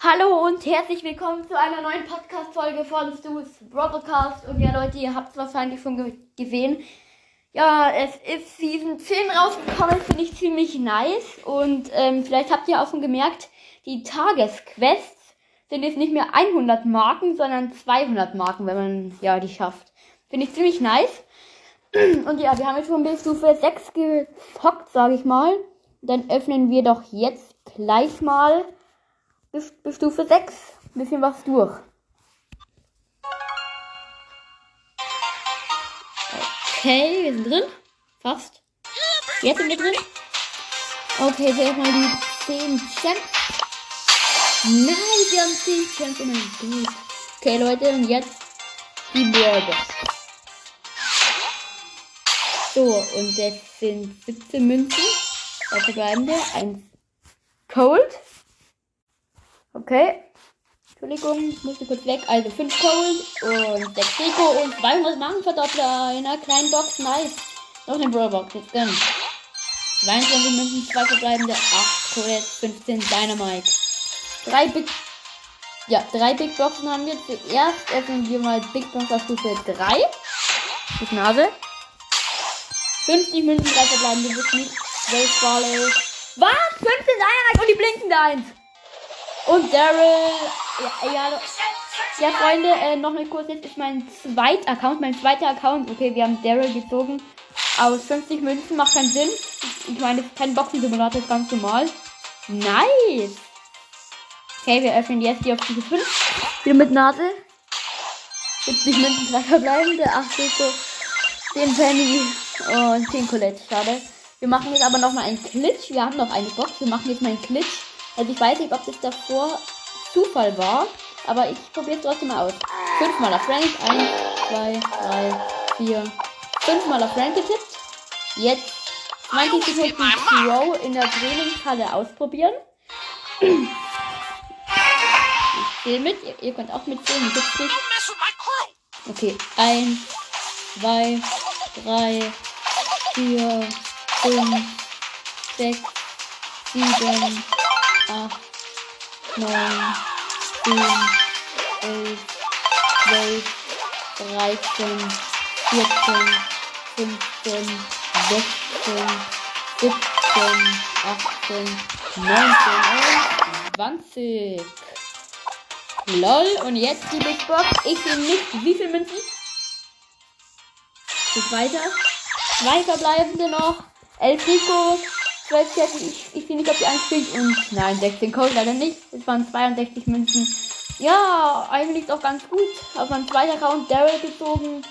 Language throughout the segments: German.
Hallo und herzlich willkommen zu einer neuen Podcast-Folge von Stu's Broadcast. Und ja, Leute, ihr habt es wahrscheinlich schon ge gesehen. Ja, es ist Season 10 rausgekommen, finde ich ziemlich nice. Und ähm, vielleicht habt ihr auch schon gemerkt, die Tagesquests sind jetzt nicht mehr 100 Marken, sondern 200 Marken, wenn man ja die schafft. Finde ich ziemlich nice. Und ja, wir haben jetzt schon bis Stufe 6 gezockt, sage ich mal. Dann öffnen wir doch jetzt gleich mal bis, bis Stufe 6 ein bisschen was durch. Okay, wir sind drin. Fast. Jetzt sind wir drin. Okay, jetzt erstmal die 10 Champs. Nein, wir haben 10 Champs. Oh mein Gott. Okay, Leute, und jetzt die Burger. So, und das sind 17 Münzen. Da verbleiben wir. Ein Cold. Okay. Entschuldigung, ich musste kurz weg. Also 5 Cold und 6 Rico und 200 Markenverdoppler in einer kleinen Box. Nice. Noch eine Brawl Box. Jetzt gönnen. 22 Münzen, 2 verbleibende, 8 Cold, 15 Dynamite. 3 Big. Ja, 3 Big Boxen haben wir. Zuerst öffnen wir mal Big Box auf Stufe 3. Die Nase. 50 Münzen, 3 verbleibende, wird nicht. 12 Barley. Was? 15 Dynamite und die blinkende 1. Und Daryl. Ja, ja, ja, Freunde, äh, noch eine kurze. Jetzt ist mein zweiter Account, mein zweiter Account. Okay, wir haben Daryl gezogen. Aus 50 Münzen macht keinen Sinn. Ich meine, kein Boxen-Simulator ist ganz normal. Nice. Okay, wir öffnen jetzt die diese 5. Wieder mit Nase. 70 Münzen, 2 verbleibende, 8 Rico, 10 Penny und 10 Colette. Schade. Wir machen jetzt aber nochmal einen Glitch. Wir haben noch eine Box. Wir machen jetzt mal einen Glitch. Also ich weiß nicht, ob das davor Zufall war, aber ich probiere es trotzdem mal aus. Fünfmal auf Frank. Eins, zwei, drei, vier. Fünfmal auf Frank getippt. Jetzt 20 Sekunden Throw in der Trainingshalle ausprobieren. Ich zähle mit. Ihr, ihr, könnt auch mitzählen. 70. Okay. Eins, zwei, drei, vier, fünf, sechs, sieben, 8, 9, 10, 11, 12, 13, 14, 15, 16, 17, 18, 19 20. LOL, und jetzt die Big Box. Ich sehe nicht, wie viele Münzen? Geht weiter. Zwei verbleibende noch. Elf Rico, 12 Kette, ich, ich sehe nicht, ob die einspielt. Und nein, 16 Code leider nicht. Es waren 62 Münzen. Ja, eigentlich auch ganz gut. Auf meinem zweiten Account Daryl gezogen.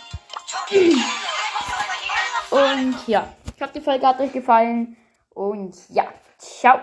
Und ja, ich hoffe, die Folge hat euch gefallen. Und ja, ciao.